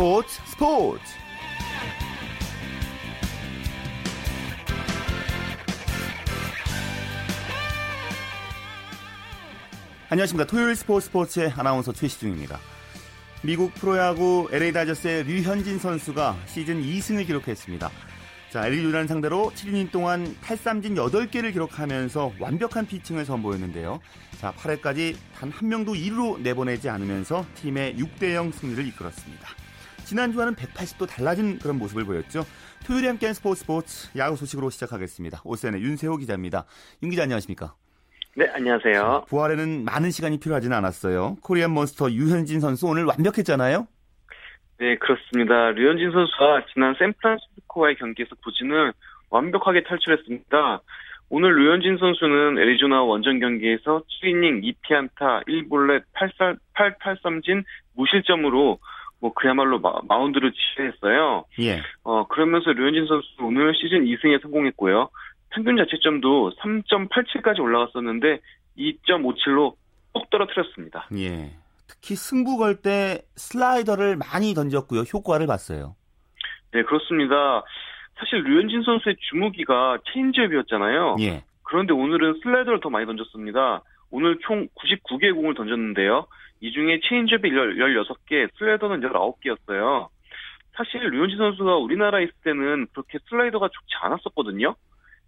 스포츠 스포츠 안녕하십니까 토요일 스포츠 스포츠의 아나운서 최시중입니다 미국 프로야구 LA 다저스의 류현진 선수가 시즌 2승을 기록했습니다 자, LG유난 상대로 7이닝 동안 8삼진 8개를 기록하면서 완벽한 피칭을 선보였는데요. 자, 8회까지 단 한 명도 2루로 내보내지 않으면서 팀의 6대0 승리를 이끌었습니다. 지난주와는 180도 달라진 그런 모습을 보였죠. 토요일에 함께한 스포츠 스포츠 야구 소식으로 시작하겠습니다. 오세의 윤세호 기자입니다. 윤 기자 안녕하십니까? 네, 안녕하세요. 부활에는 많은 시간이 필요하지는 않았어요. 코리안 몬스터 유현진 선수 오늘 완벽했잖아요? 네, 그렇습니다. 류현진 선수가 지난 샌프란시스코와의 경기에서 부진을 완벽하게 탈출했습니다. 오늘 류현진 선수는 애리조나 원정 경기에서 7이닝 2피안타 1볼넷 8, 8삼진 무실점으로 뭐 그야말로 마, 운드를 지휘했어요. 예. 어 그러면서 류현진 선수 오늘 시즌 2승에 성공했고요. 평균 자책점도 3.87까지 올라갔었는데 2.57로 꼭 떨어뜨렸습니다. 예. 특히 승부 걸 때 슬라이더를 많이 던졌고요. 효과를 봤어요. 네, 그렇습니다. 사실 류현진 선수의 주무기가 체인지업이었잖아요. 예. 그런데 오늘은 슬라이더를 더 많이 던졌습니다. 오늘 총 99개의 공을 던졌는데요. 이 중에 체인지업이 16개, 슬라이더는 19개였어요. 사실 류현진 선수가 우리나라에 있을 때는 그렇게 슬라이더가 좋지 않았었거든요.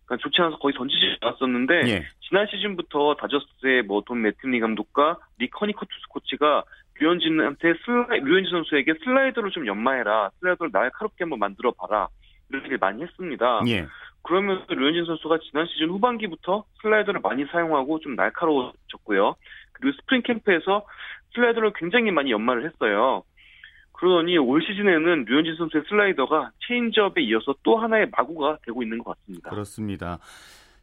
그러니까 좋지 않아서 거의 던지지 않았었는데 예. 지난 시즌부터 다저스의 뭐 돈 매팅리 감독과 릭 허니컷 코치가 류현진한테 슬라이 류현진 선수에게 슬라이더를 좀 연마해라 슬라이더를 날카롭게 한번 만들어 봐라 이런 얘기를 많이 했습니다. 예. 그러면서 류현진 선수가 지난 시즌 후반기부터 슬라이더를 많이 사용하고 좀 날카로워졌고요. 그리고 스프링 캠프에서 슬라이더를 굉장히 많이 연마를 했어요. 그러더니 올 시즌에는 류현진 선수의 슬라이더가 체인지업에 이어서 또 하나의 마구가 되고 있는 것 같습니다. 그렇습니다.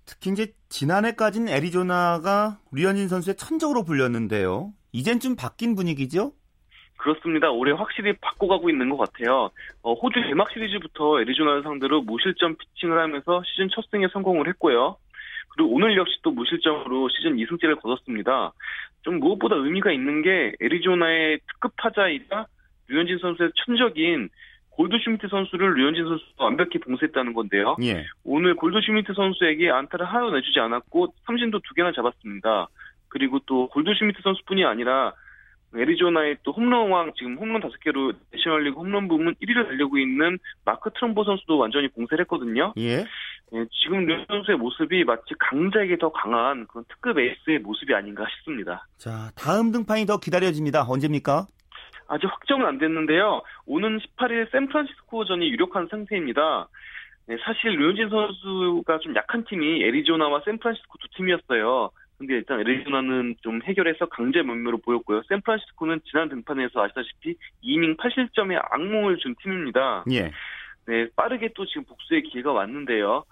특히 이제 지난해까지는 애리조나가 류현진 선수의 천적으로 불렸는데요. 이젠 좀 바뀐 분위기죠? 그렇습니다. 올해 확실히 바꿔가고 있는 것 같아요. 어, 호주 개막 시리즈부터 애리조나를 상대로 무실점 피칭을 하면서 시즌 첫 승에 성공을 했고요. 그리고 오늘 역시 또 무실점으로 시즌 2승째를 거뒀습니다. 좀 무엇보다 의미가 있는 게 애리조나의 특급 타자이자 류현진 선수의 천적인 골드슈미트 선수를 류현진 선수가 완벽히 봉쇄했다는 건데요. 예. 오늘 골드슈미트 선수에게 안타를 하나도 내주지 않았고 삼진도 두 개나 잡았습니다. 그리고 또 골드슈미트 선수뿐이 아니라 애리조나의 또 홈런왕 지금 홈런 다섯 개로 내셔널리그 홈런 부문 1위를 달리고 있는 마크 트럼보 선수도 완전히 봉쇄를 했거든요. 예. 예, 지금 류 선수의 모습이 마치 강자에게 더 강한 그런 특급 에이스의 모습이 아닌가 싶습니다. 자, 다음 등판이 더 기다려집니다. 언제입니까? 아직 확정은 안 됐는데요. 오는 18일 샌프란시스코전이 유력한 상태입니다. 네, 사실 류현진 선수가 좀 약한 팀이 애리조나와 샌프란시스코 두 팀이었어요. 근데 일단 애리조나는 좀 해결해서 강자 면모를 보였고요. 샌프란시스코는 지난 등판에서 아시다시피 2이닝 8실점의 악몽을 준 팀입니다. 예. 네, 빠르게 또 지금 복수의 기회가 왔는데요.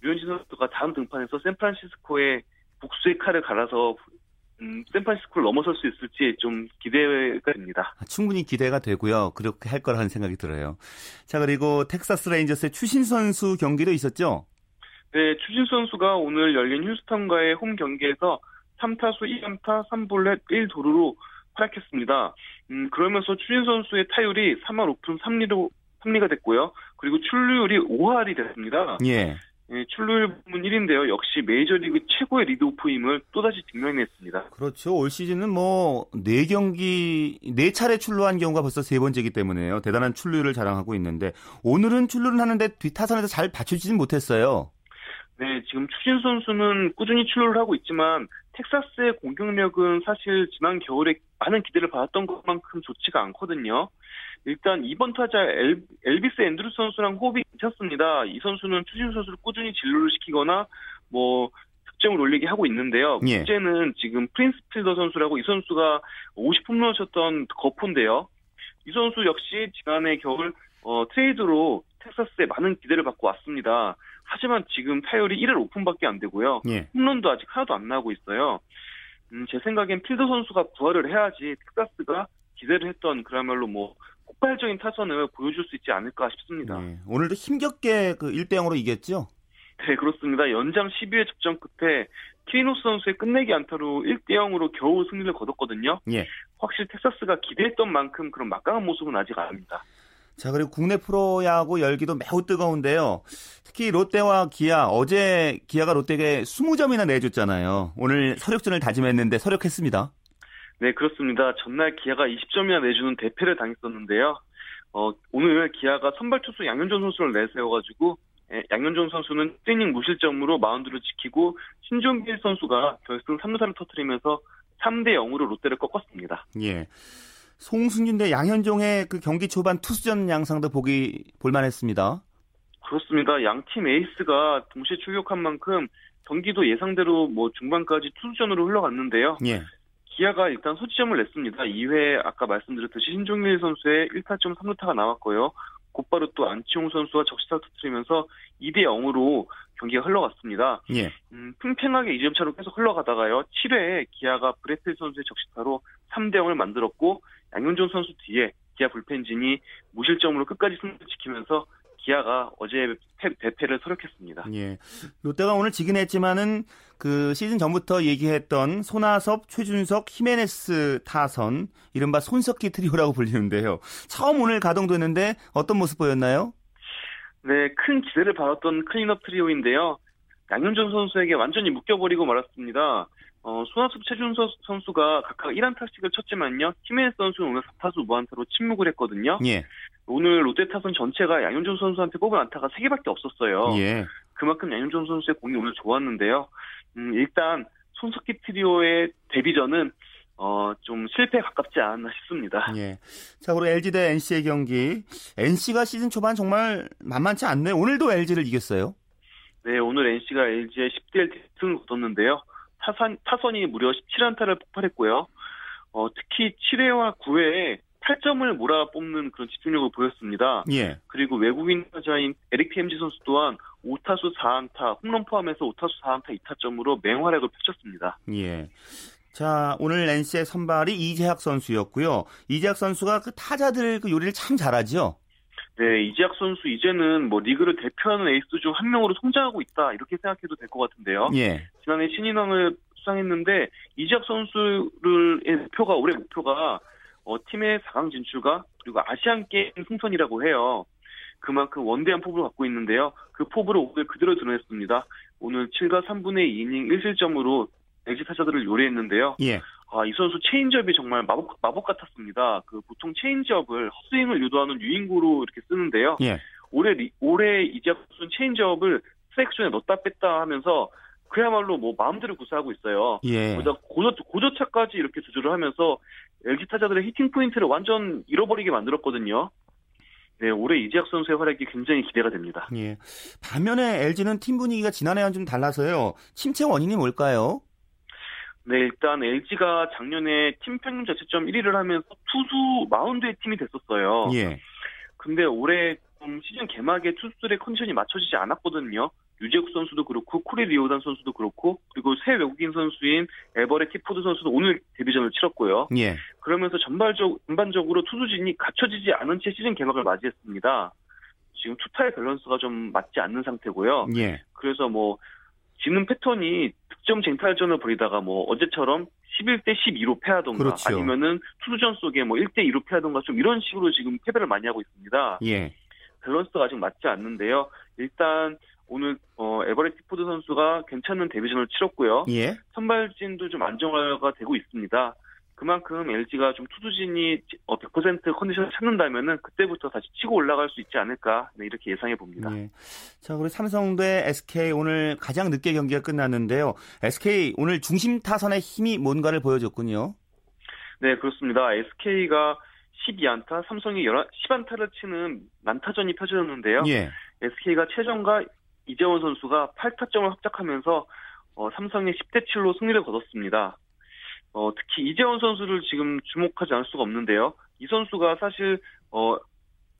류현진 선수가 다음 등판에서 샌프란시스코에 복수의 칼을 갈아서 음, 샌프란시스코를 넘어설 수 있을지 좀 기대가 됩니다. 아, 충분히 기대가 되고요. 그렇게 할 거라는 생각이 들어요. 자, 그리고 텍사스 레인저스의 추신수 선수 경기도 있었죠? 네, 추신 선수가 오늘 열린 휴스턴과의 홈 경기에서 3타수 2안타 3볼넷 1도루로 활약했습니다. 음, 그러면서 추신 선수의 타율이 3할 5푼 3리로 3리가 됐고요. 그리고 출루율이 5할이 됐습니다. 예. 예, 출루율 부문 1인데요. 역시 메이저리그 최고의 리드오프임을 또다시 증명했습니다. 그렇죠. 올 시즌은 뭐, 4경기, 4차례 출루한 경우가 벌써 세 번째이기 때문에요. 대단한 출루율을 자랑하고 있는데, 오늘은 출루를 하는데 뒷타선에서 잘 받쳐주진 못했어요. 네, 지금 추신 선수는 꾸준히 출루를 하고 있지만, 텍사스의 공격력은 사실 지난 겨울에 많은 기대를 받았던 것만큼 좋지가 않거든요. 일단 이번 타자 엘, 엘비스 앤드루 선수랑 호흡이 괜찮습니다. 이 선수는 추신 선수를 꾸준히 진루를 시키거나 뭐 득점을 올리게 하고 있는데요. 예. 문제는 지금 프린스 필더 선수라고 이 선수가 50홈런 쳤던 거포인데요. 이 선수 역시 지난해 겨울 어, 트레이드로 텍사스에 많은 기대를 받고 왔습니다. 하지만 지금 타율이 1할 5푼밖에 안 되고요. 예. 홈런도 아직 하나도 안 나오고 있어요. 음, 제 생각엔 필더 선수가 부활을 해야지 텍사스가 기대를 했던 그야말로 뭐 폭발적인 타선을 보여줄 수 있지 않을까 싶습니다. 네, 오늘도 힘겹게 그 1대 0으로 이겼죠? 네, 그렇습니다. 연장 12회 접전 끝에 키리노스 선수의 끝내기 안타로 1대 0으로 겨우 승리를 거뒀거든요. 예. 확실히 텍사스가 기대했던 만큼 그런 막강한 모습은 아직 아닙니다. 자, 그리고 국내 프로야구 열기도 매우 뜨거운데요. 특히 롯데와 기아, 어제 기아가 롯데에게 20점이나 내줬잖아요. 오늘 서력전을 다짐했는데 서력했습니다. 네, 그렇습니다. 전날 기아가 20점이나 내주는 대패를 당했었는데요. 어, 오늘 기아가 선발 투수 양현종 선수를 내세워가지고 예, 양현종 선수는 1이닝 무실점으로 마운드를 지키고 신종길 선수가 결승 3루타를 터뜨리면서 3대 0으로 롯데를 꺾었습니다. 예. 송승준 대 양현종의 그 경기 초반 투수전 양상도 보기 볼만했습니다. 그렇습니다. 양 팀 에이스가 동시에 출격한 만큼 경기도 예상대로 뭐 중반까지 투수전으로 흘러갔는데요. 예. 기아가 일단 소지점을 냈습니다. 2회 아까 말씀드렸듯이 신종일 선수의 1타점 3루타가 나왔고요. 곧바로 또 안치홍 선수와 적시타를 터뜨리면서 2대 0으로 경기가 흘러갔습니다. 예. 음, 팽팽하게 2점 차로 계속 흘러가다가요. 7회에 기아가 브렛 필 선수의 적시타로 3대 0을 만들었고 양현종 선수 뒤에 기아 불펜진이 무실점으로 끝까지 승리를 지키면서 기아가 어제 대패를 설욕했습니다. 예. 롯데가 오늘 지긴 했지만은 그 시즌 전부터 얘기했던 손아섭, 최준석, 히메네스 타선, 이른바 손석희 트리오라고 불리는데요. 처음 오늘 가동됐는데 어떤 모습 보였나요? 네, 큰 기대를 받았던 클린업 트리오인데요. 양현종 선수에게 완전히 묶여버리고 말았습니다. 어, 손아섭 최준석 선수가 각각 1안타씩을 쳤지만요. 히메네스 선수는 오늘 4타수 무안타로 침묵을 했거든요. 예. 오늘 롯데 타선 전체가 양현종 선수한테 뽑은 안타가 3개밖에 없었어요. 예. 그만큼 양현종 선수의 공이 오늘 좋았는데요. 음, 일단 손석희 트리오의 데뷔전은 어, 좀 실패에 가깝지 않았나 싶습니다. 예. 자, 그리고 LG 대 NC의 경기. NC가 시즌 초반 정말 만만치 않네요. 오늘도 LG를 이겼어요. 네, 오늘 NC가 LG의 10대 1 승을 거뒀는데요. 타선, 타선이 무려 17안타를 폭발했고요. 어, 특히 7회와 9회에 8점을 몰아 뽑는 그런 집중력을 보였습니다. 예. 그리고 외국인 타자인 에릭 TMG 선수 또한 5타수 4안타, 홈런 포함해서 5타수 4안타 2타점으로 맹활약을 펼쳤습니다. 예. 자, 오늘 NC의 선발이 이재학 선수였고요. 이재학 선수가 그 타자들 그 요리를 참 잘하죠. 네, 이재학 선수 이제는 뭐 리그를 대표하는 에이스 중 한 명으로 성장하고 있다 이렇게 생각해도 될 것 같은데요. 예. 지난해 신인왕을 수상했는데 이재학 선수의 목표가 올해 목표가 어, 팀의 4강 진출과 그리고 아시안 게임 승선이라고 해요. 그만큼 원대한 포부를 갖고 있는데요. 그 포부를 오늘 그대로 드러냈습니다. 오늘 7과 3분의 2이닝 1실점으로 LG 타자들을 요리했는데요. 예. 아, 이 선수 체인지업이 정말 마법, 마법 같았습니다. 그 보통 체인지업을 헛스윙을 유도하는 유인구로 이렇게 쓰는데요. 예. 올해, 리- 올해 이재학 선수는 체인지업을 존에 넣었다 뺐다 하면서 그야말로 뭐 마음대로 구사하고 있어요. 예. 거기다 고저, 고저차까지 이렇게 조절을 하면서 LG 타자들의 히팅 포인트를 완전 잃어버리게 만들었거든요. 네, 올해 이재학 선수의 활약이 굉장히 기대가 됩니다. 예. 반면에 LG는 팀 분위기가 지난해와는 좀 달라서요. 침체 원인이 뭘까요? 네, 일단 LG가 작년에 팀 평균 자책점 1위를 하면서 투수 마운드의 팀이 됐었어요. 예. 근데 올해 좀 시즌 개막에 투수들의 컨디션이 맞춰지지 않았거든요. 류제국 선수도 그렇고 코리 리오단 선수도 그렇고 그리고 새 외국인 선수인 에버렛 티포드 선수도 오늘 데뷔전을 치렀고요. 예. 그러면서 전발적 전반적으로 투수진이 갖춰지지 않은 채 시즌 개막을 맞이했습니다. 지금 투타의 밸런스가 좀 맞지 않는 상태고요. 예. 그래서 뭐 지는 패턴이 득점 쟁탈전을 벌이다가 뭐 어제처럼 11대 12로 패하던가 그렇죠. 아니면은 투수전 속에 뭐 1대 2로 패하던가 좀 이런 식으로 지금 패배를 많이 하고 있습니다. 예. 밸런스가 아직 맞지 않는데요. 일단 오늘 어, 에버렛 티포드 선수가 괜찮은 데뷔전을 치렀고요. 예. 선발진도 좀 안정화가 되고 있습니다. 그만큼 LG가 좀 투수진이 어, 100% 컨디션을 찾는다면은 그때부터 다시 치고 올라갈 수 있지 않을까 네, 이렇게 예상해 봅니다. 예. 자, 그리고 삼성 대 SK 오늘 가장 늦게 경기가 끝났는데요. SK 오늘 중심 타선의 힘이 뭔가를 보여줬군요. 네, 그렇습니다. SK가 12안타, 삼성이 11, 10안타를 치는 난타전이 펼쳐졌는데요. 예. SK가 최정과 이재원 선수가 8타점을 합작하면서 어, 삼성의 10대 7로 승리를 거뒀습니다. 어, 특히 이재원 선수를 지금 주목하지 않을 수가 없는데요. 이 선수가 사실 어,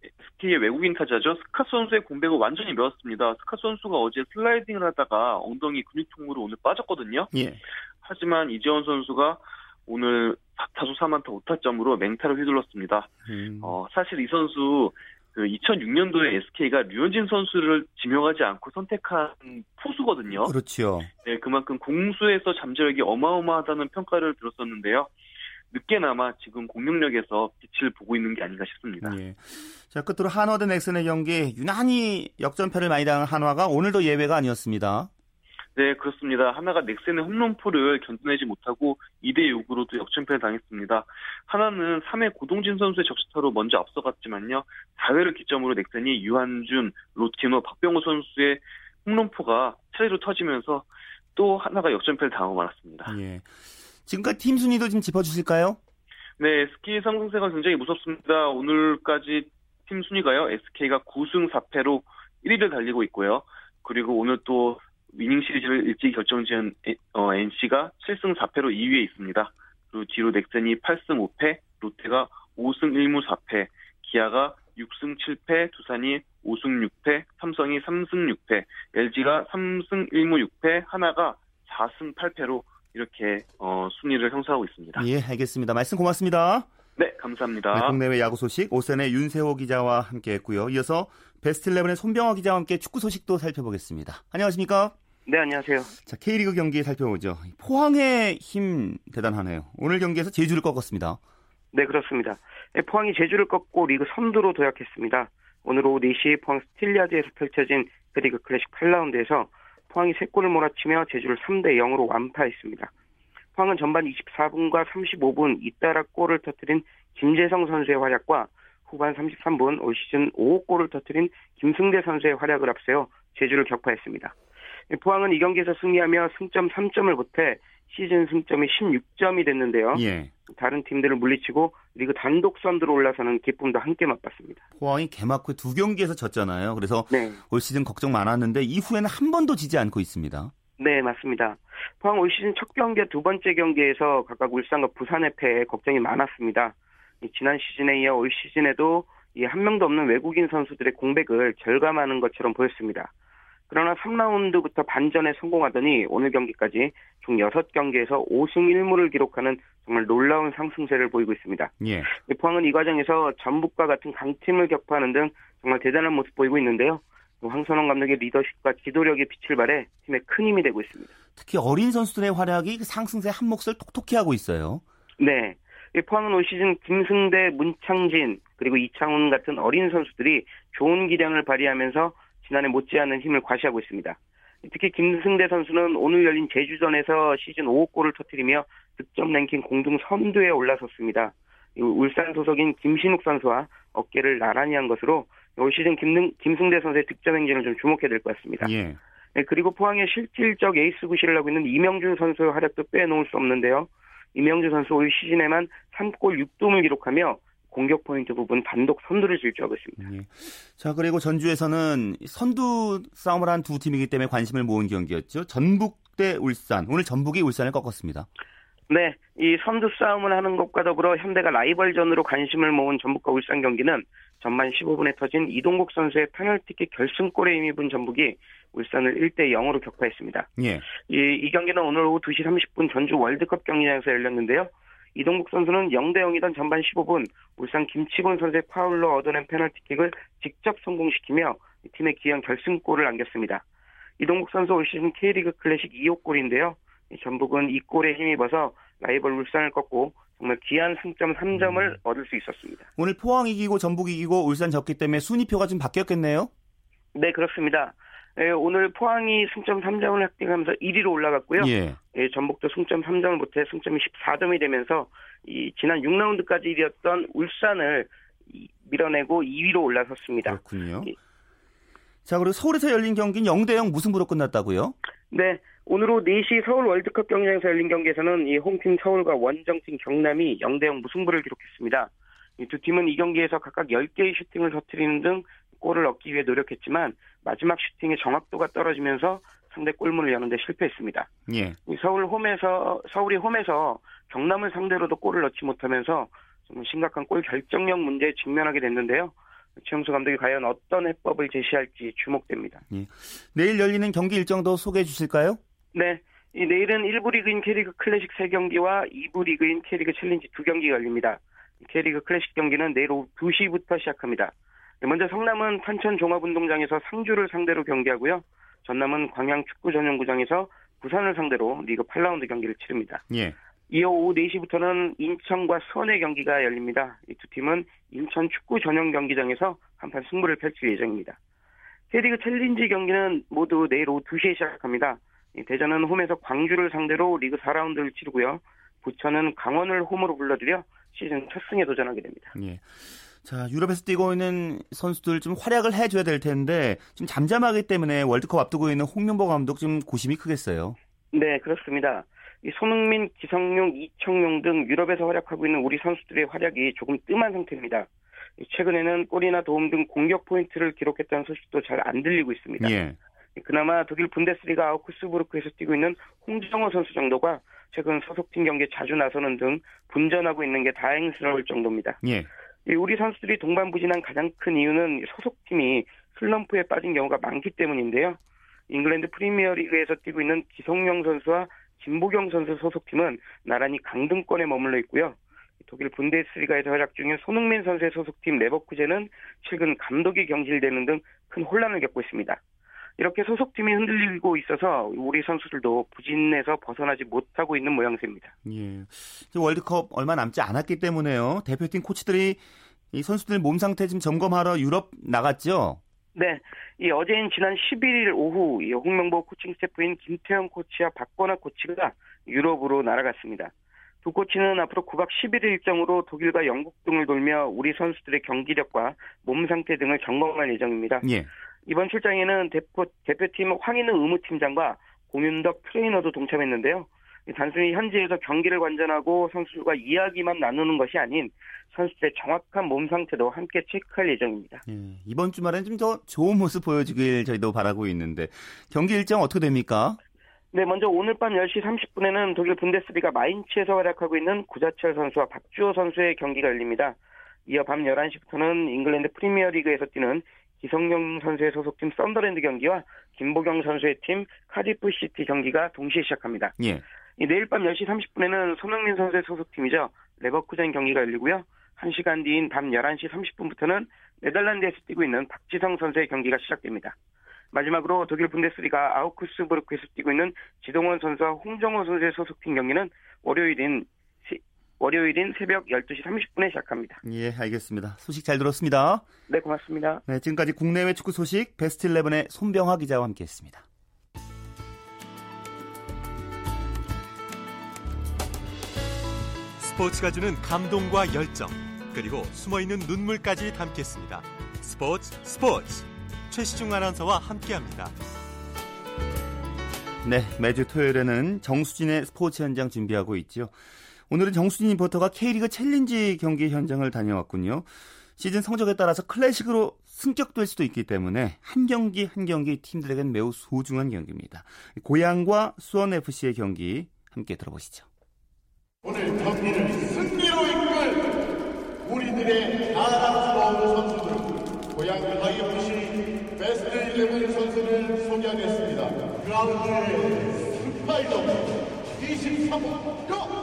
SK의 외국인 타자죠. 스카 선수의 공백을 완전히 메웠습니다. 스카 선수가 어제 슬라이딩을 하다가 엉덩이 근육통으로 오늘 빠졌거든요. 예. 하지만 이재원 선수가 오늘 4타수 3안타 5타점으로 맹타를 휘둘렀습니다. 음. 어, 사실 이 선수 그 2006년도에 SK가 류현진 선수를 지명하지 않고 선택한 포수거든요. 그렇죠. 네, 그만큼 공수에서 잠재력이 어마어마하다는 평가를 들었었는데요. 늦게나마 지금 공격력에서 빛을 보고 있는 게 아닌가 싶습니다. 예. 자, 끝으로 한화 대 넥슨의 경기 유난히 역전패를 많이 당한 한화가 오늘도 예외가 아니었습니다. 네, 그렇습니다. 하나가 넥센의 홈런포를 견뎌내지 못하고 2대 6으로 도 역전패를 당했습니다. 하나는 3회 고동진 선수의 적시타로 먼저 앞서갔지만요. 4회를 기점으로 넥센이 유한준, 로티노, 박병호 선수의 홈런포가 차례로 터지면서 또 하나가 역전패를 당하고 말았습니다. 예. 지금까지 팀 순위도 좀 짚어주실까요? 네, SK 상승세가 굉장히 무섭습니다. 오늘까지 팀 순위가요. SK가 9승 4패로 1위를 달리고 있고요. 그리고 오늘 또 위닝 시리즈를 일찍 결정지은 어, NC가 7승 4패로 2위에 있습니다. 그리고 뒤로 넥센이 8승 5패, 롯데가 5승 1무 4패, 기아가 6승 7패, 두산이 5승 6패, 삼성이 3승 6패, LG가 3승 1무 6패, 하나가 4승 8패로 이렇게 어, 순위를 형성하고 있습니다. 예, 알겠습니다. 말씀 고맙습니다. 네, 감사합니다. 네, 국내외 야구 소식 오센의 윤세호 기자와 함께했고요. 이어서 베스트 11의 손병호 기자와 함께 축구 소식도 살펴보겠습니다. 안녕하십니까? 네, 안녕하세요. 자, K리그 경기 살펴보죠. 포항의 힘 대단하네요. 오늘 경기에서 제주를 꺾었습니다. 네, 그렇습니다. 네, 포항이 제주를 꺾고 리그 선두로 도약했습니다. 오늘 오후 4시 포항 스틸야드에서 펼쳐진 K리그 클래식 8라운드에서 포항이 3골을 몰아치며 제주를 3대 0으로 완파했습니다. 포항은 전반 24분과 35분 잇따라 골을 터뜨린 김재성 선수의 활약과 후반 33분 올 시즌 5호 골을 터뜨린 김승대 선수의 활약을 앞세워 제주를 격파했습니다. 포항은 이 경기에서 승리하며 승점 3점을 보태 시즌 승점이 16점이 됐는데요. 예. 다른 팀들을 물리치고 리그 단독 선두로 올라서는 기쁨도 함께 맛봤습니다. 포항이 개막 후 두 경기에서 졌잖아요. 그래서 네. 올 시즌 걱정 많았는데 이후에는 한 번도 지지 않고 있습니다. 네, 맞습니다. 포항 올 시즌 첫 경기와 두 번째 경기에서 각각 울산과 부산의 패에 걱정이 많았습니다. 지난 시즌에 이어 올 시즌에도 한 명도 없는 외국인 선수들의 공백을 절감하는 것처럼 보였습니다. 그러나 3라운드부터 반전에 성공하더니 오늘 경기까지 총 6경기에서 5승 1무를 기록하는 정말 놀라운 상승세를 보이고 있습니다. 예. 포항은 이 과정에서 전북과 같은 강팀을 격파하는 등 정말 대단한 모습 보이고 있는데요. 황선홍 감독의 리더십과 기도력이 빛을 발해 팀에 큰 힘이 되고 있습니다. 특히 어린 선수들의 활약이 그 상승세 한 몫을 톡톡히 하고 있어요. 네. 포항은 올 시즌 김승대, 문창진, 그리고 이창훈 같은 어린 선수들이 좋은 기량을 발휘하면서 지난해 못지않은 힘을 과시하고 있습니다. 특히 김승대 선수는 오늘 열린 제주전에서 시즌 5호 골을 터뜨리며 득점 랭킹 공동 선두에 올라섰습니다. 울산 소속인 김신욱 선수와 어깨를 나란히 한 것으로 올 시즌 김능, 김승대 선수의 득점 행진을 좀 주목해야 될 것 같습니다. 예. 네, 그리고 포항의 실질적 에이스 구실을 하고 있는 이명준 선수의 활약도 빼놓을 수 없는데요. 이명준 선수 올 시즌에만 3골 6도움을 기록하며 공격 포인트 부분 단독 선두를 질주하고 있습니다. 예. 자 그리고 전주에서는 선두 싸움을 한 두 팀이기 때문에 관심을 모은 경기였죠. 전북 대 울산. 오늘 전북이 울산을 꺾었습니다. 네, 이 선두 싸움을 하는 것과 더불어 현대가 라이벌전으로 관심을 모은 전북과 울산 경기는 전반 15분에 터진 이동국 선수의 페널티킥 결승골에 힘입은 전북이 울산을 1대 0으로 격파했습니다. 예. 이, 이 경기는 오늘 오후 2시 30분 전주 월드컵 경기장에서 열렸는데요. 이동국 선수는 0대 0이던 전반 15분 울산 김치곤 선수의 파울로 얻어낸 페널티킥을 직접 성공시키며 팀의 귀한 결승골을 안겼습니다. 이동국 선수 올 시즌 K리그 클래식 2호 골인데요. 전북은 이 골에 힘입어서 라이벌 울산을 꺾고 정말 귀한 승점 3점을 음. 얻을 수 있었습니다. 오늘 포항 이기고 전북 이기고 울산 졌기 때문에 순위표가 좀 바뀌었겠네요? 네, 그렇습니다. 예, 오늘 포항이 승점 3점을 획득하면서 1위로 올라갔고요. 예. 예, 전북도 승점 3점을 못해 승점이 14점이 되면서 이 지난 6라운드까지 1위였던 울산을 밀어내고 2위로 올라섰습니다. 그렇군요. 예. 자, 그리고 서울에서 열린 경기는 0대 0 무승부로 끝났다고요? 네. 오늘로 4시 서울 월드컵 경기장에서 열린 경기에서는 이 홈팀 서울과 원정팀 경남이 0대 0 무승부를 기록했습니다. 이 두 팀은 이 경기에서 각각 10개의 슈팅을 터뜨리는 등 골을 얻기 위해 노력했지만 마지막 슈팅의 정확도가 떨어지면서 상대 골문을 여는데 실패했습니다. 예. 서울 홈에서 서울이 홈에서 경남을 상대로도 골을 넣지 못하면서 좀 심각한 골 결정력 문제에 직면하게 됐는데요. 최용수 감독이 과연 어떤 해법을 제시할지 주목됩니다. 예. 내일 열리는 경기 일정도 소개해 주실까요? 네. 이 내일은 1부 리그인 K리그 클래식 3경기와 2부 리그인 K리그 챌린지 2경기가 열립니다. K리그 클래식 경기는 내일 오후 2시부터 시작합니다. 네, 먼저 성남은 탄천 종합운동장에서 상주를 상대로 경기하고요. 전남은 광양 축구 전용구장에서 부산을 상대로 리그 8라운드 경기를 치릅니다. 예. 이어 오후 4시부터는 인천과 수원의 경기가 열립니다. 이 두 팀은 인천 축구 전용 경기장에서 한판 승부를 펼칠 예정입니다. K리그 챌린지 경기는 모두 내일 오후 2시에 시작합니다. 대전은 홈에서 광주를 상대로 리그 4라운드를 치르고요. 부천은 강원을 홈으로 불러들여 시즌 첫 승에 도전하게 됩니다. 예. 자, 유럽에서 뛰고 있는 선수들 좀 활약을 해줘야 될 텐데 좀 잠잠하기 때문에 월드컵 앞두고 있는 홍명보 감독 좀 고심이 크겠어요. 네, 그렇습니다. 이 손흥민, 기성용, 이청용 등 유럽에서 활약하고 있는 우리 선수들의 활약이 조금 뜸한 상태입니다. 최근에는 골이나 도움 등 공격 포인트를 기록했다는 소식도 잘 안 들리고 있습니다. 예. 그나마 독일 분데스리가 아우크스부르크에서 뛰고 있는 홍정호 선수 정도가 최근 소속팀 경기에 자주 나서는 등 분전하고 있는 게 다행스러울 정도입니다. 예. 우리 선수들이 동반 부진한 가장 큰 이유는 소속팀이 슬럼프에 빠진 경우가 많기 때문인데요. 잉글랜드 프리미어리그에서 뛰고 있는 기성용 선수와 김보경 선수 소속팀은 나란히 강등권에 머물러 있고요. 독일 분데스리가에서 활약 중인 손흥민 선수의 소속팀 레버쿠젠은 최근 감독이 경질되는 등 큰 혼란을 겪고 있습니다. 이렇게 소속팀이 흔들리고 있어서 우리 선수들도 부진에서 벗어나지 못하고 있는 모양새입니다. 예. 월드컵 얼마 남지 않았기 때문에요. 대표팀 코치들이 이 선수들 몸 상태 좀 점검하러 유럽 나갔죠? 네. 이 어제인 지난 11일 오후 이 홍명보 코칭 스태프인 김태영 코치와 박건하 코치가 유럽으로 날아갔습니다. 두 코치는 앞으로 9박 10일 일정으로 독일과 영국 등을 돌며 우리 선수들의 경기력과 몸 상태 등을 점검할 예정입니다. 예. 이번 출장에는 대표, 대표팀 황인우 의무팀장과 공윤덕 트레이너도 동참했는데요. 단순히 현지에서 경기를 관전하고 선수들과 이야기만 나누는 것이 아닌 선수들의 정확한 몸 상태도 함께 체크할 예정입니다. 예, 이번 주말엔 좀더 좋은 모습 보여주길 저희도 바라고 있는데 경기 일정 어떻게 됩니까? 네, 먼저 오늘 밤 10시 30분에는 독일 분데스리가 마인츠에서 활약하고 있는 구자철 선수와 박주호 선수의 경기가 열립니다. 이어 밤 11시부터는 잉글랜드 프리미어리그에서 뛰는 기성용 선수의 소속팀 썬더랜드 경기와 김보경 선수의 팀 카디프 시티 경기가 동시에 시작합니다. 예. 내일 밤 10시 30분에는 손흥민 선수의 소속팀이죠. 레버쿠젠 경기가 열리고요. 1시간 뒤인 밤 11시 30분부터는 네덜란드에서 뛰고 있는 박지성 선수의 경기가 시작됩니다. 마지막으로 독일 분데스리가 아우크스부르크에서 뛰고 있는 지동원 선수와 홍정호 선수의 소속팀 경기는 월요일인 월요일인 새벽 12시 30분에 시작합니다. 예, 알겠습니다. 소식 잘 들었습니다. 네, 고맙습니다. 네, 지금까지 국내외 축구 소식 베스트 11의 손병화 기자와 함께했습니다. 스포츠가 주는 감동과 열정 그리고 숨어있는 눈물까지 담겠습니다. 스포츠 스포츠 최시중 아나운서와 함께합니다. 네, 매주 토요일에는 정수진의 스포츠 현장 준비하고 있죠. 오늘은 정수진 리포터가 K리그 챌린지 경기 현장을 다녀왔군요. 시즌 성적에 따라서 클래식으로 승격될 수도 있기 때문에 한 경기 한 경기 팀들에겐 매우 소중한 경기입니다. 고양과 수원FC의 경기 함께 들어보시죠. 오늘 경기를 승리로 이끌 우리들의 자랑스러운 선수들 고양 하이FC 베스트 11 선수를 소개하겠습니다. 그라운드의 스파이더 23호 고!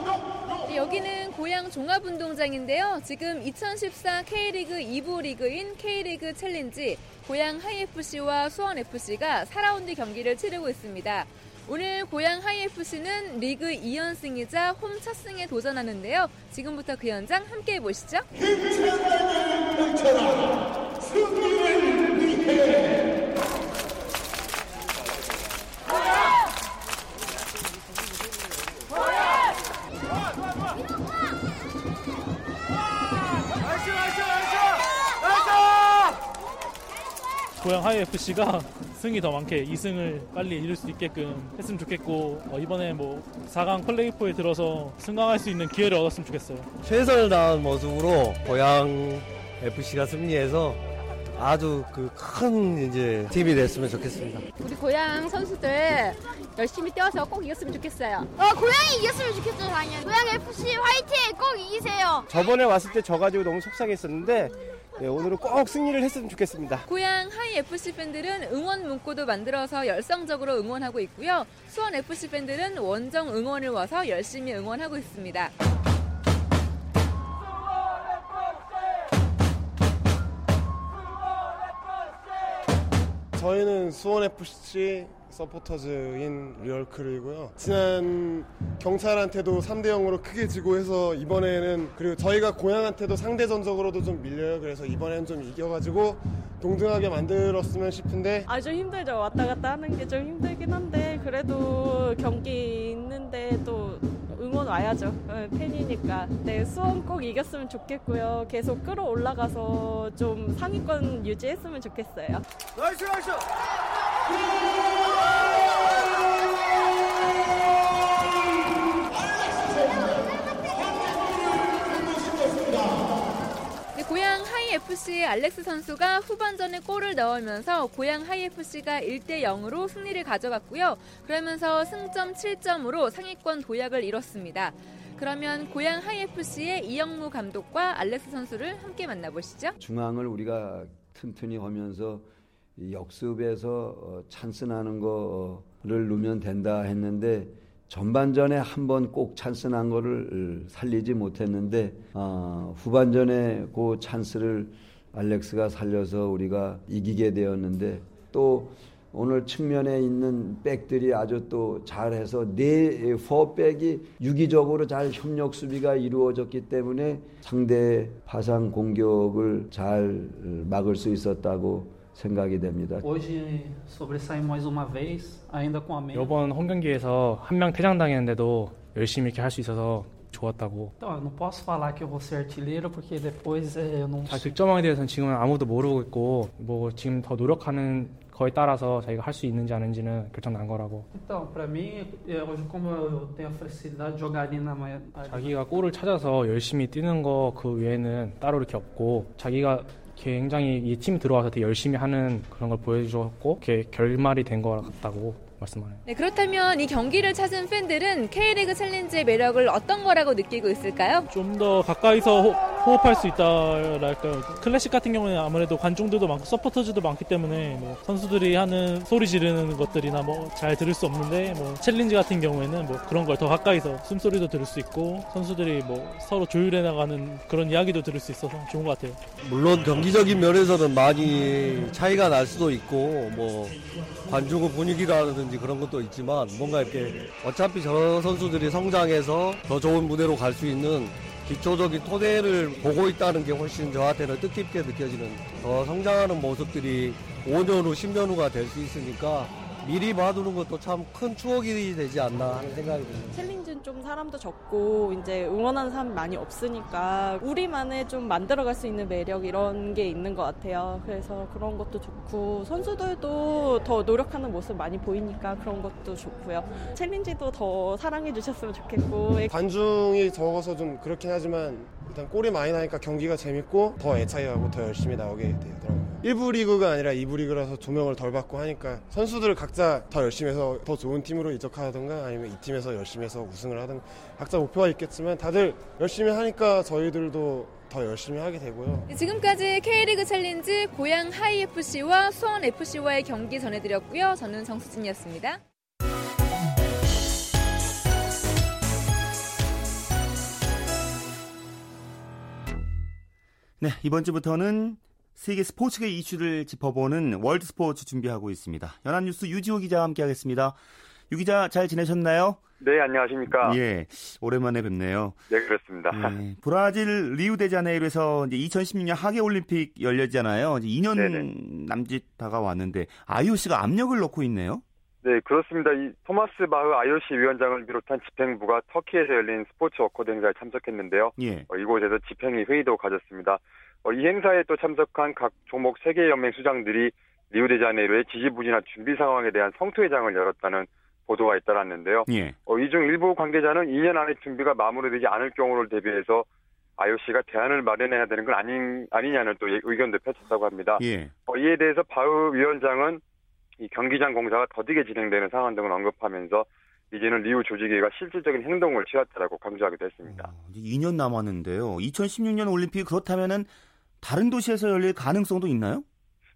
네, 여기는 고양 종합운동장인데요. 지금 2014 K리그 2부 리그인 K리그 챌린지 고양 하이FC와 수원FC가 4라운드 경기를 치르고 있습니다. 오늘 고양 하이FC는 리그 2연승이자 홈 첫 승에 도전하는데요. 지금부터 그 현장 함께 해보시죠. 힘찬 펼쳐라 승리를 위해 고양 하이FC가 승이 더 많게 2승을 빨리 이룰 수 있게끔 했으면 좋겠고 어, 이번에 뭐 4강 플레이포에 들어서 승강할 수 있는 기회를 얻었으면 좋겠어요. 최선을 다한 모습으로 고양 FC가 승리해서 아주 그 큰 이제 팀이 됐으면 좋겠습니다. 우리 고향 선수들 열심히 뛰어서 꼭 이겼으면 좋겠어요. 어, 고양이 이겼으면 좋겠어요, 당연히. 고양 FC 화이팅! 꼭 이기세요. 저번에 왔을 때 져가지고 너무 속상했었는데 네, 오늘은 꼭 승리를 했으면 좋겠습니다. 고양 하이FC 팬들은 응원 문구도 만들어서 열성적으로 응원하고 있고요. 수원FC 팬들은 원정 응원을 와서 열심히 응원하고 있습니다. 저희는 수원 FC 서포터즈인 리얼크루이고요. 지난 경찰한테도 3대 0으로 크게 지고 해서 이번에는 그리고 저희가 고양한테도 상대 전적으로도 좀 밀려요. 그래서 이번에는 좀 이겨가지고 동등하게 만들었으면 싶은데 아 좀 힘들죠. 왔다 갔다 하는 게 좀 힘들긴 한데 그래도 경기 있는데 또 응원 와야죠. 어, 팬이니까. 네, 수원 꼭 이겼으면 좋겠고요. 계속 끌어올라가서 좀 상위권 유지했으면 좋겠어요. nice nice 네, 고양 하이FC의 알렉스 선수가 후반전에 골을 넣으면서 고양 하이FC가 1대 0으로 승리를 가져갔고요. 그러면서 승점 7점으로 상위권 도약을 이뤘습니다. 그러면 고양 하이FC의 이영무 감독과 알렉스 선수를 함께 만나보시죠. 중앙을 우리가 튼튼히 하면서 이 역습에서 어, 찬스 나는 거를 넣으면 된다 했는데 전반전에 한 번 꼭 찬스 난 거를 살리지 못했는데 어, 후반전에 그 찬스를 알렉스가 살려서 우리가 이기게 되었는데 또 오늘 측면에 있는 백들이 아주 또 잘해서 네 포백이 유기적으로 잘 협력 수비가 이루어졌기 때문에 상대 파상 공격을 잘 막을 수 있었다고 생각이 됩니다. Hoje sobressaímos mais uma vez, ainda com a menos. 이번 홈경기에서 한 명 퇴장당했는데도 열심히 이렇게 할 수 있어서 좋았다고. Então, eu não posso falar que eu vou ser artilheiro porque depois eh, eu não 잘 득점왕에 대해서는 지금은 아무도 모르고 있고 뭐 지금 더 노력하는 거에 따라서 자기가 할 수 있는지 아닌지는 결정 난 거라고. Então, para mim, eh, hoje como eu tenho a felicidade de jogar ali na manhã, 자기가 골을 찾아서 열심히 뛰는 거 그 외에는 따로 이렇게 없고 자기가 굉장히 이 팀 들어와서 되게 열심히 하는 그런 걸 보여주셨고 이렇게 결말이 된 것 같다고 말씀하네요. 네, 그렇다면 이 경기를 찾은 팬들은 K리그 챌린지의 매력을 어떤 거라고 느끼고 있을까요? 좀 더 가까이서 호, 호흡할 수 있다랄까요. 클래식 같은 경우는 아무래도 관중들도 많고 서포터즈도 많기 때문에 뭐 선수들이 하는 소리 지르는 것들이나 뭐 잘 들을 수 없는데 뭐 챌린지 같은 경우에는 뭐 그런 걸 더 가까이서 숨소리도 들을 수 있고 선수들이 뭐 서로 조율해 나가는 그런 이야기도 들을 수 있어서 좋은 것 같아요. 물론 경기적인 면에서는 많이 차이가 날 수도 있고 뭐 관중의 분위기라든 지 그런 것도 있지만 뭔가 이렇게 어차피 저 선수들이 성장해서 더 좋은 무대로 갈 수 있는 기초적인 토대를 보고 있다는 게 훨씬 저한테는 뜻깊게 느껴지는 더 성장하는 모습들이 5년 후, 10년 후가 될 수 있으니까 미리 봐두는 것도 참 큰 추억이 되지 않나 하는 생각이 듭니다. 챌린지는 좀 사람도 적고 이제 응원하는 사람이 많이 없으니까 우리만의 좀 만들어갈 수 있는 매력 이런 게 있는 것 같아요. 그래서 그런 것도 좋고 선수들도 더 노력하는 모습 많이 보이니까 그런 것도 좋고요. 챌린지도 더 사랑해 주셨으면 좋겠고 관중이 적어서 좀 그렇긴 하지만 일단 골이 많이 나니까 경기가 재밌고 더 애착이 가고 더 열심히 나오게 되더라고요. 1부 리그가 아니라 2부 리그라서 조명을 덜 받고 하니까 선수들 각자 더 열심히 해서 더 좋은 팀으로 이적하든가 아니면 이 팀에서 열심히 해서 우승을 하든가 각자 목표가 있겠지만 다들 열심히 하니까 저희들도 더 열심히 하게 되고요. 네, 지금까지 K리그 챌린지 고양 하이FC와 수원FC와의 경기 전해드렸고요. 저는 정수진이었습니다. 네, 이번 주부터는 세계 스포츠계 이슈를 짚어보는 월드 스포츠 준비하고 있습니다. 연합뉴스 유지호 기자와 함께하겠습니다. 유 기자 잘 지내셨나요? 네, 안녕하십니까. 예, 오랜만에 뵙네요. 네, 그렇습니다. 예, 브라질 리우데자네이루에서 이제 2016년 하계 올림픽 열리잖아요. 이제 2년 네네. 남짓 다가왔는데 IOC가 압력을 넣고 있네요. 네, 그렇습니다. 이 토마스 바흐 IOC 위원장을 비롯한 집행부가 터키에서 열린 스포츠 어코드 행사에 참석했는데요. 예. 어, 이곳에서 집행위 회의도 가졌습니다. 어, 이 행사에 또 참석한 각 종목 세계연맹 수장들이 리우데자네이루의 지지부진한 준비 상황에 대한 성토회장을 열었다는 보도가 잇따랐는데요. 예. 어, 이중 일부 관계자는 2년 안에 준비가 마무리되지 않을 경우를 대비해서 IOC가 대안을 마련해야 되는 건 아닌, 아니냐는 또 의견도 펼쳤다고 합니다. 예. 어, 이에 대해서 바흐 위원장은 이 경기장 공사가 더디게 진행되는 상황 등을 언급하면서 이제는 리우 조직위가 실질적인 행동을 취했다라고 강조하기도 했습니다. 이제 2년 남았는데요. 2016년 올림픽 그렇다면은 다른 도시에서 열릴 가능성도 있나요?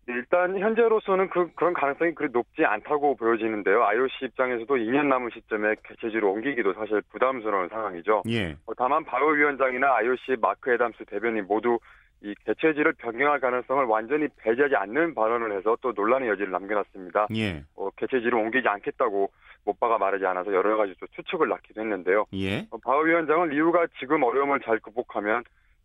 네, 일단 현재로서는 그, 그런 가능성이 그리 높지 않다고 보여지는데요. IOC 입장에서도 2년 남은 시점에 개최지로 옮기기도 사실 부담스러운 상황이죠. 예. 어, 다만 바흐 위원장이나 IOC 마크 에담스 대변인 모두 이 개최지를 변경할 가능성을 완전히 배제하지 않는 발언을 해서 또 논란의 여지를 남겨놨습니다. 예. 어, 개최지를 옮기지 않겠다고 못바가 마르지 않아서 여러 가지 또 추측을 낳기도 했는데요. 예. 어, 바흐 위원장은 리우가 지금 어려움을 잘 극복하면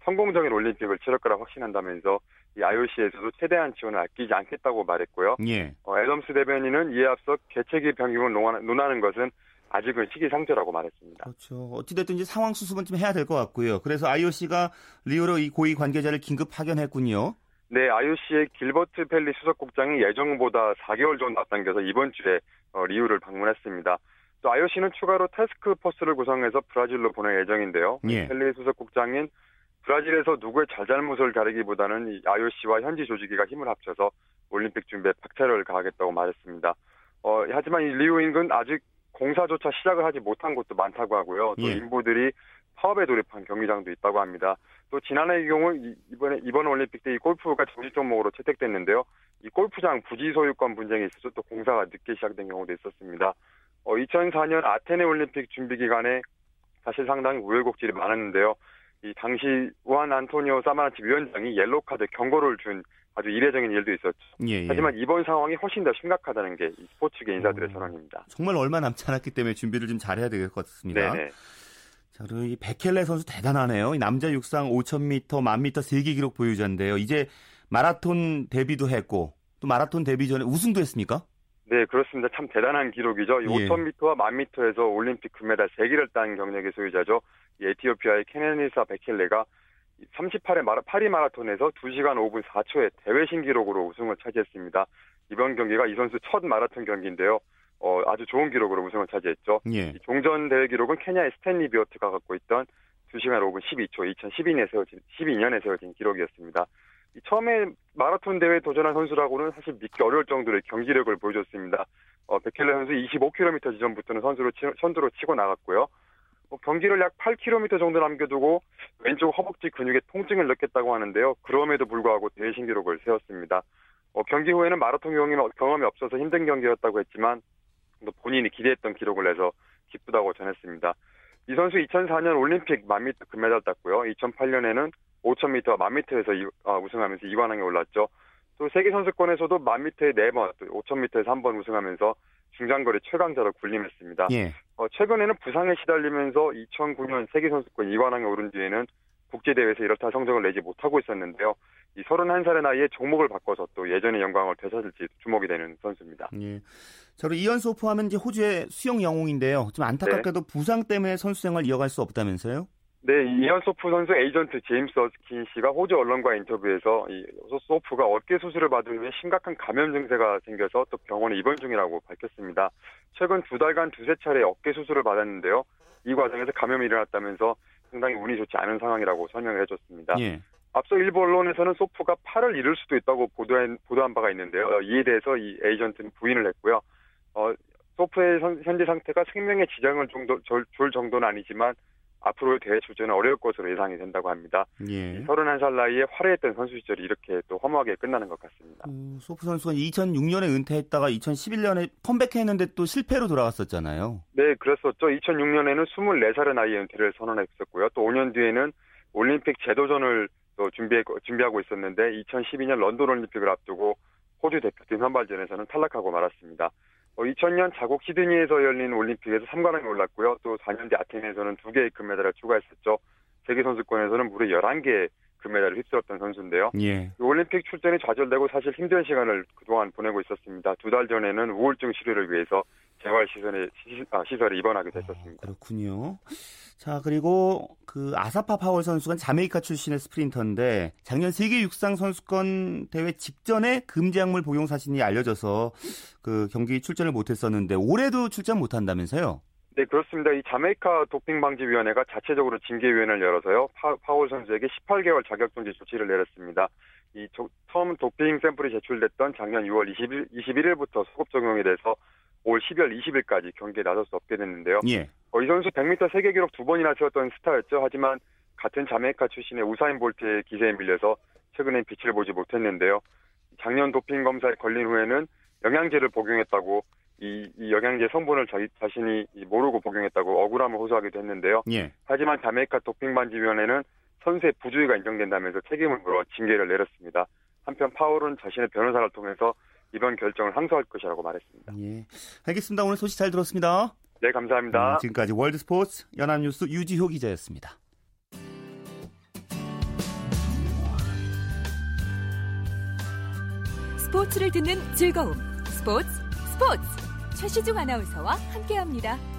성공적인 올림픽을 치를 거라 확신한다면서 이 IOC에서도 최대한 지원을 아끼지 않겠다고 말했고요. 예. 어, 애덤스 대변인은 이에 앞서 개최기 변경을 논하는, 것은 아직은 시기상조라고 말했습니다. 그렇죠. 어찌됐든 이제 상황 수습은 좀 해야 될 것 같고요. 그래서 IOC가 리오로 이 고위 관계자를 긴급 파견했군요. 네, IOC의 길버트 펠리 수석국장이 예정보다 4개월 정도 앞당겨서 이번 주에 어, 리우를 방문했습니다. 또 IOC는 추가로 태스크포스를 구성해서 브라질로 보낼 예정인데요. 예. 펠리 수석국장은 브라질에서 누구의 잘잘못을 가리기보다는 이 IOC와 현지 조직위가 힘을 합쳐서 올림픽 준비에 박차를 가하겠다고 말했습니다. 어, 하지만 이 리우 인근 아직 공사조차 시작을 하지 못한 곳도 많다고 하고요. 또 예. 인부들이 파업에 돌입한 경기장도 있다고 합니다. 또 지난해의 경우 이- 이번에 이번 올림픽 때 이 골프가 정식 종목으로 채택됐는데요. 이 골프장 부지 소유권 분쟁이 있어서 또 공사가 늦게 시작된 경우도 있었습니다. 어, 2004년 아테네 올림픽 준비 기간에 사실 상당히 우여곡절이 많았는데요. 이 당시 우한 안토니오 사마나치 위원장이 옐로 카드 경고를 준 아주 이례적인 일도 있었죠. 예, 예. 하지만 이번 상황이 훨씬 더 심각하다는 게이 스포츠계 인사들의 전언입니다. 정말 얼마 남지 않았기 때문에 준비를 좀 잘해야 될 것 같습니다. 네네. 자, 그리고 이 베켈레 선수 대단하네요. 이 남자 육상 5,000m, 1000m 세계 기록 보유자인데요. 이제 마라톤 데뷔도 했고 또 마라톤 데뷔전에 우승도 했습니까? 네, 그렇습니다. 참 대단한 기록이죠. 이 예. 5,000m와 10,000m에서 올림픽 금메달 3개를 딴 경력의 소유자죠. 이 에티오피아의 케네니사 베켈레가 38회 마라, 파리 마라톤에서 2시간 5분 4초의 대회 신기록으로 우승을 차지했습니다. 이번 경기가 이 선수 첫 마라톤 경기인데요. 어, 아주 좋은 기록으로 우승을 차지했죠. 예. 이 종전 대회 기록은 케냐의 스탠리 비어트가 갖고 있던 2시간 5분 12초 2012년에 세워진 12년에 세워진 기록이었습니다. 이 처음에 마라톤 대회에 도전한 선수라고는 사실 믿기 어려울 정도의 경기력을 보여줬습니다. 어, 베켈레 선수 25km 지점부터는 선수로 치, 선두로 치고 나갔고요. 어, 경기를 약 8km 정도 남겨두고 왼쪽 허벅지 근육에 통증을 느꼈다고 하는데요. 그럼에도 불구하고 대회 신기록을 세웠습니다. 어, 경기 후에는 마라톤 경험이, 없어서 힘든 경기였다고 했지만 또 본인이 기대했던 기록을 내서 기쁘다고 전했습니다. 이 선수 2004년 올림픽 1000m 금메달 땄고요. 2008년에는 5000m와 1000m에서 아, 우승하면서 2관왕에 올랐죠. 또 세계 선수권에서도 1000m에 4번, 또 5000m에서 1번 우승하면서 중장거리 최강자로 군림했습니다. 예. 어, 최근에는 부상에 시달리면서 2009년 세계 선수권 2관왕에 오른 뒤에는 국제 대회에서 이렇다 성적을 내지 못하고 있었는데요. 이 31살의 나이에 종목을 바꿔서 또 예전의 영광을 되찾을지 주목이 되는 선수입니다. 예. 자, 그리고 이언 소프 하면 이제 호주의 수영 영웅인데요. 좀 안타깝게도 부상 때문에 선수 생활 이어갈 수 없다면서요? 네, 이언 소프 선수 에이전트 제임스 어스킨 씨가 호주 언론과 인터뷰에서 이 소프가 어깨 수술을 받은 후에 심각한 감염 증세가 생겨서 또 병원에 입원 중이라고 밝혔습니다. 최근 두 달간 두세 차례 어깨 수술을 받았는데요. 이 과정에서 감염이 일어났다면서 상당히 운이 좋지 않은 상황이라고 설명을 해줬습니다. 예. 앞서 일부 언론에서는 소프가 팔을 잃을 수도 있다고 보도한, 보도한 바가 있는데요. 어, 이에 대해서 이 에이전트는 부인을 했고요. 어, 소프의 선- 현재 상태가 생명에 지장을 정도, 줄, 줄 정도는 아니지만 앞으로의 대회 출전은 어려울 것으로 예상이 된다고 합니다. 예. 31살 나이에 화려했던 선수 시절이 이렇게 또 허무하게 끝나는 것 같습니다. 어, 소프 선수가 2006년에 은퇴했다가 2011년에 컴백했는데 또 실패로 돌아갔었잖아요. 네, 그랬었죠. 2006년에는 24살의 나이에 은퇴를 선언했었고요. 또 5년 뒤에는 올림픽 재도전을 또 준비해, 준비하고 있었는데 2012년 런던 올림픽을 앞두고 호주 대표팀 선발전에서는 탈락하고 말았습니다. 어, 2000년 자국 시드니에서 열린 올림픽에서 3관왕에 올랐고요. 또 4년 뒤 아테네에서는 2개의 금메달을 추가했었죠. 세계 선수권에서는 무려 11개의 금메달을 휩쓸었던 선수인데요. 예. 이 올림픽 출전이 좌절되고 사실 힘든 시간을 그동안 보내고 있었습니다. 두 달 전에는 우울증 치료를 위해서 재활 시설에, 시, 아, 시설에 입원하기도 했었습니다. 그렇군요. 자, 그리고 그 아사파 파월 선수가 자메이카 출신의 스프린터인데 작년 세계 육상 선수권 대회 직전에 금지 약물 복용 사실이 알려져서 그 경기 출전을 못 했었는데 올해도 출전 못 한다면서요? 네, 그렇습니다. 이 자메이카 도핑방지위원회가 자체적으로 징계위원회를 열어서요. 파, 파월 선수에게 18개월 자격정지 조치를 내렸습니다. 이 조, 처음 도핑 샘플이 제출됐던 작년 6월 20일, 21일부터 소급 적용이 돼서 올 12월 20일까지 경기에 나설 수 없게 됐는데요. 예. 어, 이 선수 100m 세계 기록 두 번이나 세웠던 스타였죠. 하지만 같은 자메이카 출신의 우사인 볼트의 기세에 밀려서 최근엔 빛을 보지 못했는데요. 작년 도핑 검사에 걸린 후에는 영양제를 복용했다고 이, 이 영양제 성분을 자기 자신이 모르고 복용했다고 억울함을 호소하기도 했는데요. 예. 하지만 자메이카 도핑 반지위원회는 선수의 부주의가 인정된다면서 책임을 물어 징계를 내렸습니다. 한편 파울은 자신의 변호사를 통해서 이번 결정을 항소할 것이라고 말했습니다. 예. 알겠습니다. 오늘 소식 잘 들었습니다. 네, 감사합니다. 음, 지금까지 월드스포츠 연합뉴스 유지호 기자였습니다. 스포츠를 듣는 즐거움. 스포츠, 스포츠. 최시중 아나운서와 함께합니다.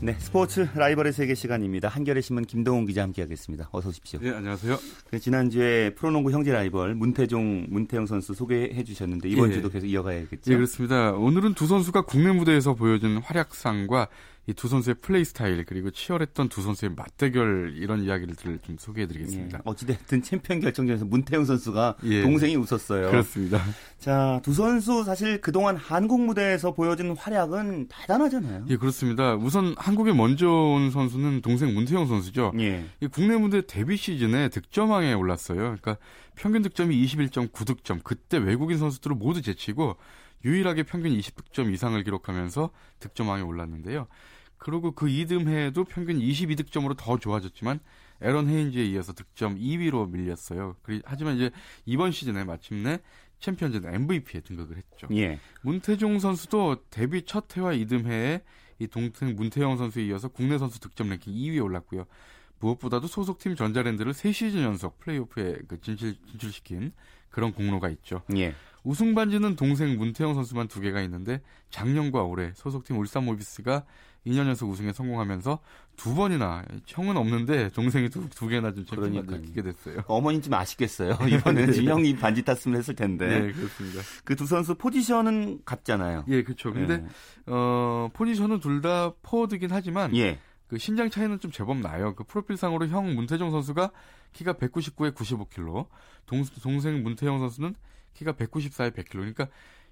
네, 스포츠 라이벌의 세계 시간입니다. 한겨레 신문 김동훈 기자 함께하겠습니다. 어서 오십시오. 네, 안녕하세요. 지난주에 프로농구 형제 라이벌 문태종, 문태영 선수 소개해 주셨는데 이번 예. 주도 계속 이어가야겠죠. 예, 그렇습니다. 오늘은 두 선수가 국내 무대에서 보여준 활약상과 이 두 선수의 플레이 스타일 그리고 치열했던 두 선수의 맞대결 이런 이야기를 좀 소개해드리겠습니다. 예, 어찌됐든 챔피언 결정전에서 문태영 선수가 예. 동생이 웃었어요. 그렇습니다. 자, 두 선수 사실 그동안 한국 무대에서 보여준 활약은 대단하잖아요. 예, 그렇습니다. 우선 한국에 먼저 온 선수는 동생 문태영 선수죠. 예. 이 국내 무대 데뷔 시즌에 득점왕에 올랐어요. 그러니까 평균 득점이 21.9득점. 그때 외국인 선수들을 모두 제치고 유일하게 평균 20득점 이상을 기록하면서 득점왕에 올랐는데요. 그리고 그 이듬해에도 평균 22득점으로 더 좋아졌지만 에런 헤인즈에 이어서 득점 2위로 밀렸어요. 하지만 이제 이번 시즌에 마침내 챔피언전 MVP에 등극을 했죠. 예. 문태종 선수도 데뷔 첫 해와 이듬해에 이 동생 문태영 선수에 이어서 국내 선수 득점 랭킹 2위에 올랐고요. 무엇보다도 소속팀 전자랜드를 3시즌 연속 플레이오프에 그 진출, 진출시킨 그런 공로가 있죠. 예. 우승 반지는 동생 문태영 선수만 두 개가 있는데 작년과 올해 소속팀 울산 모비스가 2년 연속 우승에 성공하면서 두 번이나 형은 없는데 동생이 두, 두 개나 좀 반지를 끼게 됐어요. 어머님 좀 아쉽겠어요. 이번에는 네. 형이 반지 탔으면 했을 텐데. 네, 그렇습니다. 그 두 선수 포지션은 같잖아요. 예, 그렇죠. 근데 예. 어, 포지션은 둘 다 포워드긴 하지만 예. 그 신장 차이는 좀 제법 나요. 그 프로필상으로 형 문태종 선수가 키가 199에 95kg, 동, 동생 문태영 선수는 키가 194에 100kg. 그러니까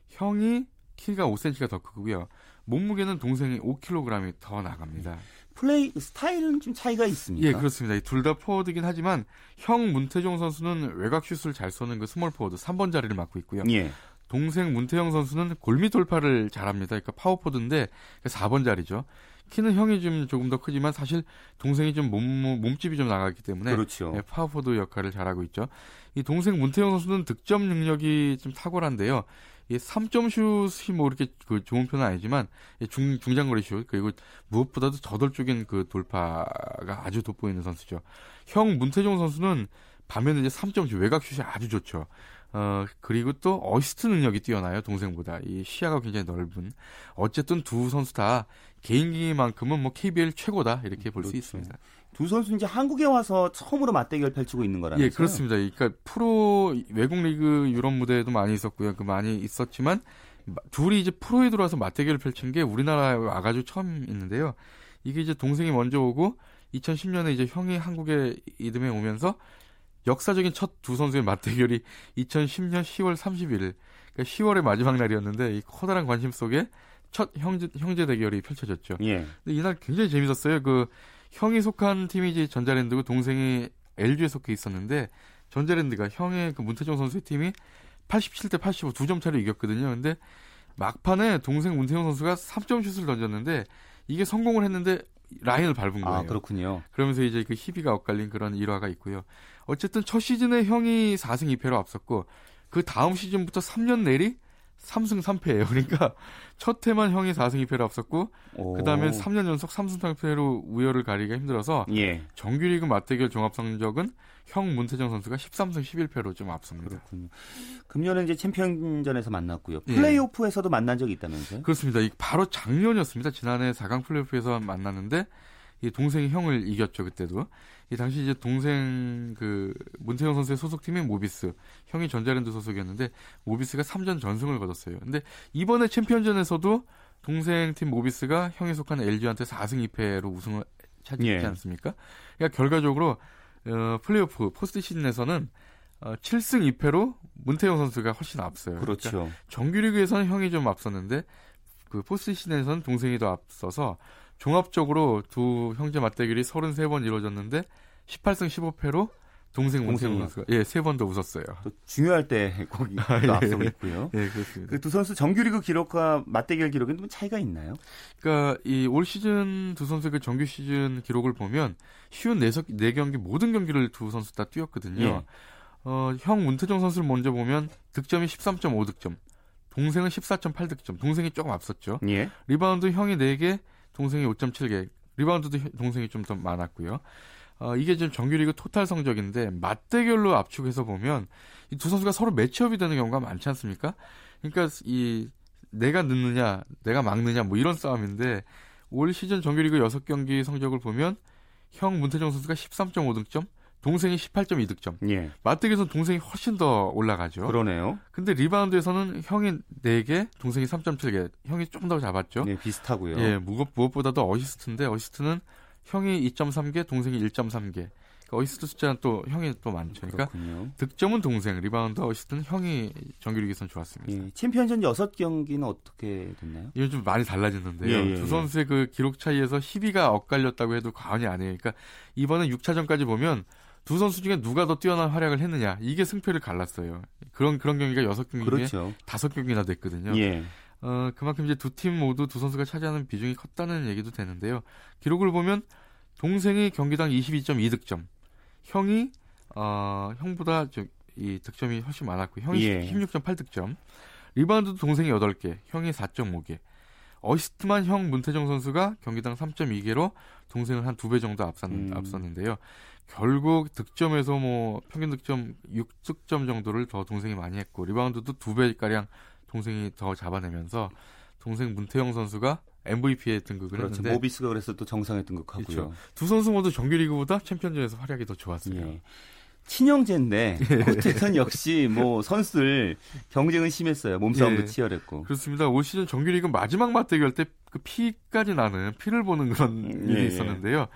형이 키가 5cm가 더 크고요. 몸무게는 동생이 5kg이 더 나갑니다. 플레이 스타일은 좀 차이가 있습니다. 예, 그렇습니다. 둘 다 포워드긴 하지만 형 문태종 선수는 외곽 슛을 잘 쏘는 그 스몰 포워드 3번 자리를 맡고 있고요. 예. 동생 문태영 선수는 골밑 돌파를 잘합니다. 그러니까 파워포워드인데 4번 자리죠. 키는 형이 좀 조금 더 크지만 사실 동생이 좀 몸, 몸집이 좀 나가기 때문에 그렇죠. 예, 파워포워드 역할을 잘하고 있죠. 이 동생 문태영 선수는 득점 능력이 좀 탁월한데요. 이 3점 슛이 뭐 이렇게 그 좋은 편은 아니지만 중 중장거리 슛 그리고 무엇보다도 저돌적인 그 돌파가 아주 돋보이는 선수죠. 형 문태종 선수는 반면에 이제 3점 슛 외곽 슛이 아주 좋죠. 어, 그리고 또 어시스트 능력이 뛰어나요, 동생보다. 이 시야가 굉장히 넓은. 어쨌든 두 선수 다 개인기만큼은 뭐 KBL 최고다, 이렇게 볼수 그렇죠. 있습니다. 두 선수 이제 한국에 와서 처음으로 맞대결 펼치고 있는 거라면서요? 예, 그렇습니다. 그러니까 프로 외국 리그 유럽 무대에도 많이 있었고요. 그 많이 있었지만 둘이 이제 프로에 들어와서 맞대결을 펼친 게 우리나라에 와가지고 처음 있는데요. 이게 이제 동생이 먼저 오고 2010년에 이제 형이 한국에 이듬해 오면서 역사적인 첫 두 선수의 맞대결이 2010년 10월 31일, 그러니까 10월의 마지막 날이었는데 이 커다란 관심 속에 첫 형제 형제 대결이 펼쳐졌죠. 예. 근데 이날 굉장히 재밌었어요. 그 형이 속한 팀이 이제 전자랜드고 동생이 LG에 속해 있었는데 전자랜드가 형의 그 문태종 선수의 팀이 87대 85 두 점 차로 이겼거든요. 근데 막판에 동생 문태종 선수가 3점 슛을 던졌는데 이게 성공을 했는데 라인을 밟은 거예요. 아, 그렇군요. 그러면서 이제 그 희비가 엇갈린 그런 일화가 있고요. 어쨌든 첫 시즌에 형이 4승 2패로 앞섰고 그 다음 시즌부터 3년 내리 3승 3패예요. 그러니까 첫 해만 형이 4승 2패로 앞섰고 그다음에 3년 연속 3승 3패로 우열을 가리기가 힘들어서 예. 정규리그 맞대결 종합 성적은 형 문태정 선수가 13승 11패로 좀 앞섭니다. 그렇군요. 금년에 이제 챔피언전에서 만났고요. 예. 플레이오프에서도 만난 적이 있다면서요? 그렇습니다. 이 바로 작년이었습니다. 지난해 4강 플레이오프에서 만났는데 이 동생이 형을 이겼죠 그때도. 이 당시 이제 동생 그 문태영 선수의 소속팀인 모비스, 형이 전자랜드 소속이었는데 모비스가 3전 전승을 거뒀어요. 근데 이번에 챔피언전에서도 동생 팀 모비스가 형이 속한 LG한테 4승 2패로 우승을 차지했지 예. 않습니까? 그러니까 결과적으로 어, 플레이오프 포스트 시즌에서는 어, 7승 2패로 문태영 선수가 훨씬 앞서요. 그렇죠. 그러니까 정규리그에서는 형이 좀 앞섰는데 그 포스트 시즌에서는 동생이 더 앞서서 종합적으로 두 형제 맞대결이 33번 이루어졌는데 18승 15패로 동생 동생이요? 선수가 예, 세 번 더 웃었어요. 또 중요할 때 거기 또 아, 예. 앞서고 있고요. 예, 그렇습니다. 그 두 선수 정규리그 기록과 맞대결 기록에는 좀 차이가 있나요? 그러니까 이 올 시즌 두 선수의 그 정규 시즌 기록을 보면 쉰 네, 쉰네 경기 모든 경기를 두 선수 다 뛰었거든요. 예. 어, 형 문태종 선수를 먼저 보면 득점이 13.5득점, 동생은 14.8득점, 동생이 조금 앞섰죠. 예. 리바운드 형이 4개, 동생이 5.7개, 리바운드도 형- 동생이 좀 더 많았고요. 어, 이게 지금 정규리그 토탈 성적인데 맞대결로 압축해서 보면 이 두 선수가 서로 매치업이 되는 경우가 많지 않습니까? 그러니까 이 내가 넣느냐, 내가 막느냐 뭐 이런 싸움인데 올 시즌 정규리그 6경기 성적을 보면 형 문태종 선수가 13.5득점, 동생이 18.2득점. 예. 맞대결에서는 동생이 훨씬 더 올라가죠. 그러네요. 근데 리바운드에서는 형이 4개, 동생이 3.7개. 형이 좀더 잡았죠. 네, 비슷하고요. 예, 무엇, 무엇보다도 어시스트인데 어시스트는 형이 2.3개, 동생이 1.3개. 그러니까 어시스트 숫자는 또 형이 또 많죠. 그러니까 그렇군요. 득점은 동생, 리바운드, 어시스트는 형이 정규리그에선 좋았습니다. 예. 챔피언전 6경기는 어떻게 됐나요? 이건 좀 많이 달라졌는데요. 예, 예, 두 예. 선수의 그 기록 차이에서 희비가 엇갈렸다고 해도 과언이 아니에요. 그러니까 이번에 6차전까지 보면 두 선수 중에 누가 더 뛰어난 활약을 했느냐 이게 승패를 갈랐어요. 그런 그런 경기가 6경기 그렇죠. 중에 5경기나 됐거든요. 예. 어, 그만큼 이제 두 팀 모두 두 선수가 차지하는 비중이 컸다는 얘기도 되는데요. 기록을 보면 동생이 경기당 22.2득점, 형이 어, 형보다 저, 이 득점이 훨씬 많았고 형이 예. 16.8득점, 리바운드도 동생이 8개, 형이 4.5개. 어시스트만 형 문태종 선수가 경기당 3.2개로 동생을 한 두 배 정도 앞섰, 음. 앞섰는데요. 결국 득점에서 뭐 평균 득점 6득점 정도를 더 동생이 많이 했고 리바운드도 두 배가량 동생이 더 잡아내면서 동생 문태영 선수가 MVP에 등극을 그렇죠. 했는데 모비스가 그래서 또 정상에 등극하고요. 그렇죠. 두 선수 모두 정규리그보다 챔피언전에서 활약이 더 좋았습니다. 예. 친형제인데 어쨌든 역시 뭐 선수들 경쟁은 심했어요. 몸싸움도 예. 치열했고. 그렇습니다. 올 시즌 정규리그 마지막 맞대결 때 그 피까지 나는 피를 보는 그런 일이 예, 예. 있었는데요.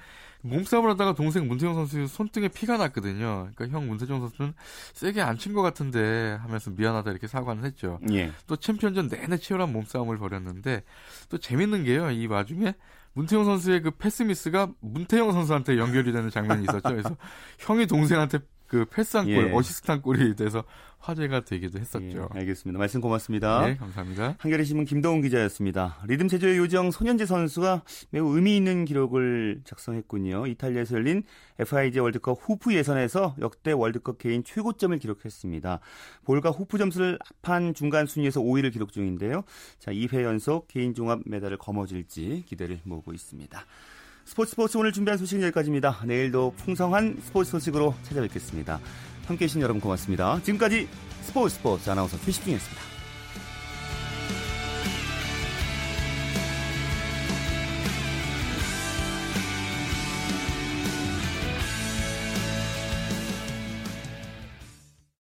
몸싸움을 하다가 동생 문태영 선수 손등에 피가 났거든요. 그러니까 형 문태종 선수는 세게 안 친 것 같은데 하면서 미안하다 이렇게 사과는 했죠. 예. 또 챔피언전 내내 치열한 몸싸움을 벌였는데 또 재밌는 게요. 이 와중에 문태종 선수의 그 패스 미스가 문태영 선수한테 연결이 되는 장면이 있었죠. 그래서 형이 동생한테 그 패스한 골, 예. 어시스트한 골이 돼서 화제가 되기도 했었죠. 예, 알겠습니다. 말씀 고맙습니다. 네, 감사합니다. 한겨레 신문 김동훈 기자였습니다. 리듬 체조의 요정 손연재 선수가 매우 의미 있는 기록을 작성했군요. 이탈리아에서 열린 FIG 월드컵 후프 예선에서 역대 월드컵 개인 최고점을 기록했습니다. 볼과 후프 점수를 합한 중간 순위에서 5위를 기록 중인데요. 자, 2회 연속 개인 종합 메달을 거머쥘지 기대를 모으고 있습니다. 스포츠 스포츠 오늘 준비한 소식은 여기까지입니다. 내일도 풍성한 스포츠 소식으로 찾아뵙겠습니다. 함께해 주신 여러분 고맙습니다. 지금까지 스포츠 스포츠 아나운서 최시중이었습니다.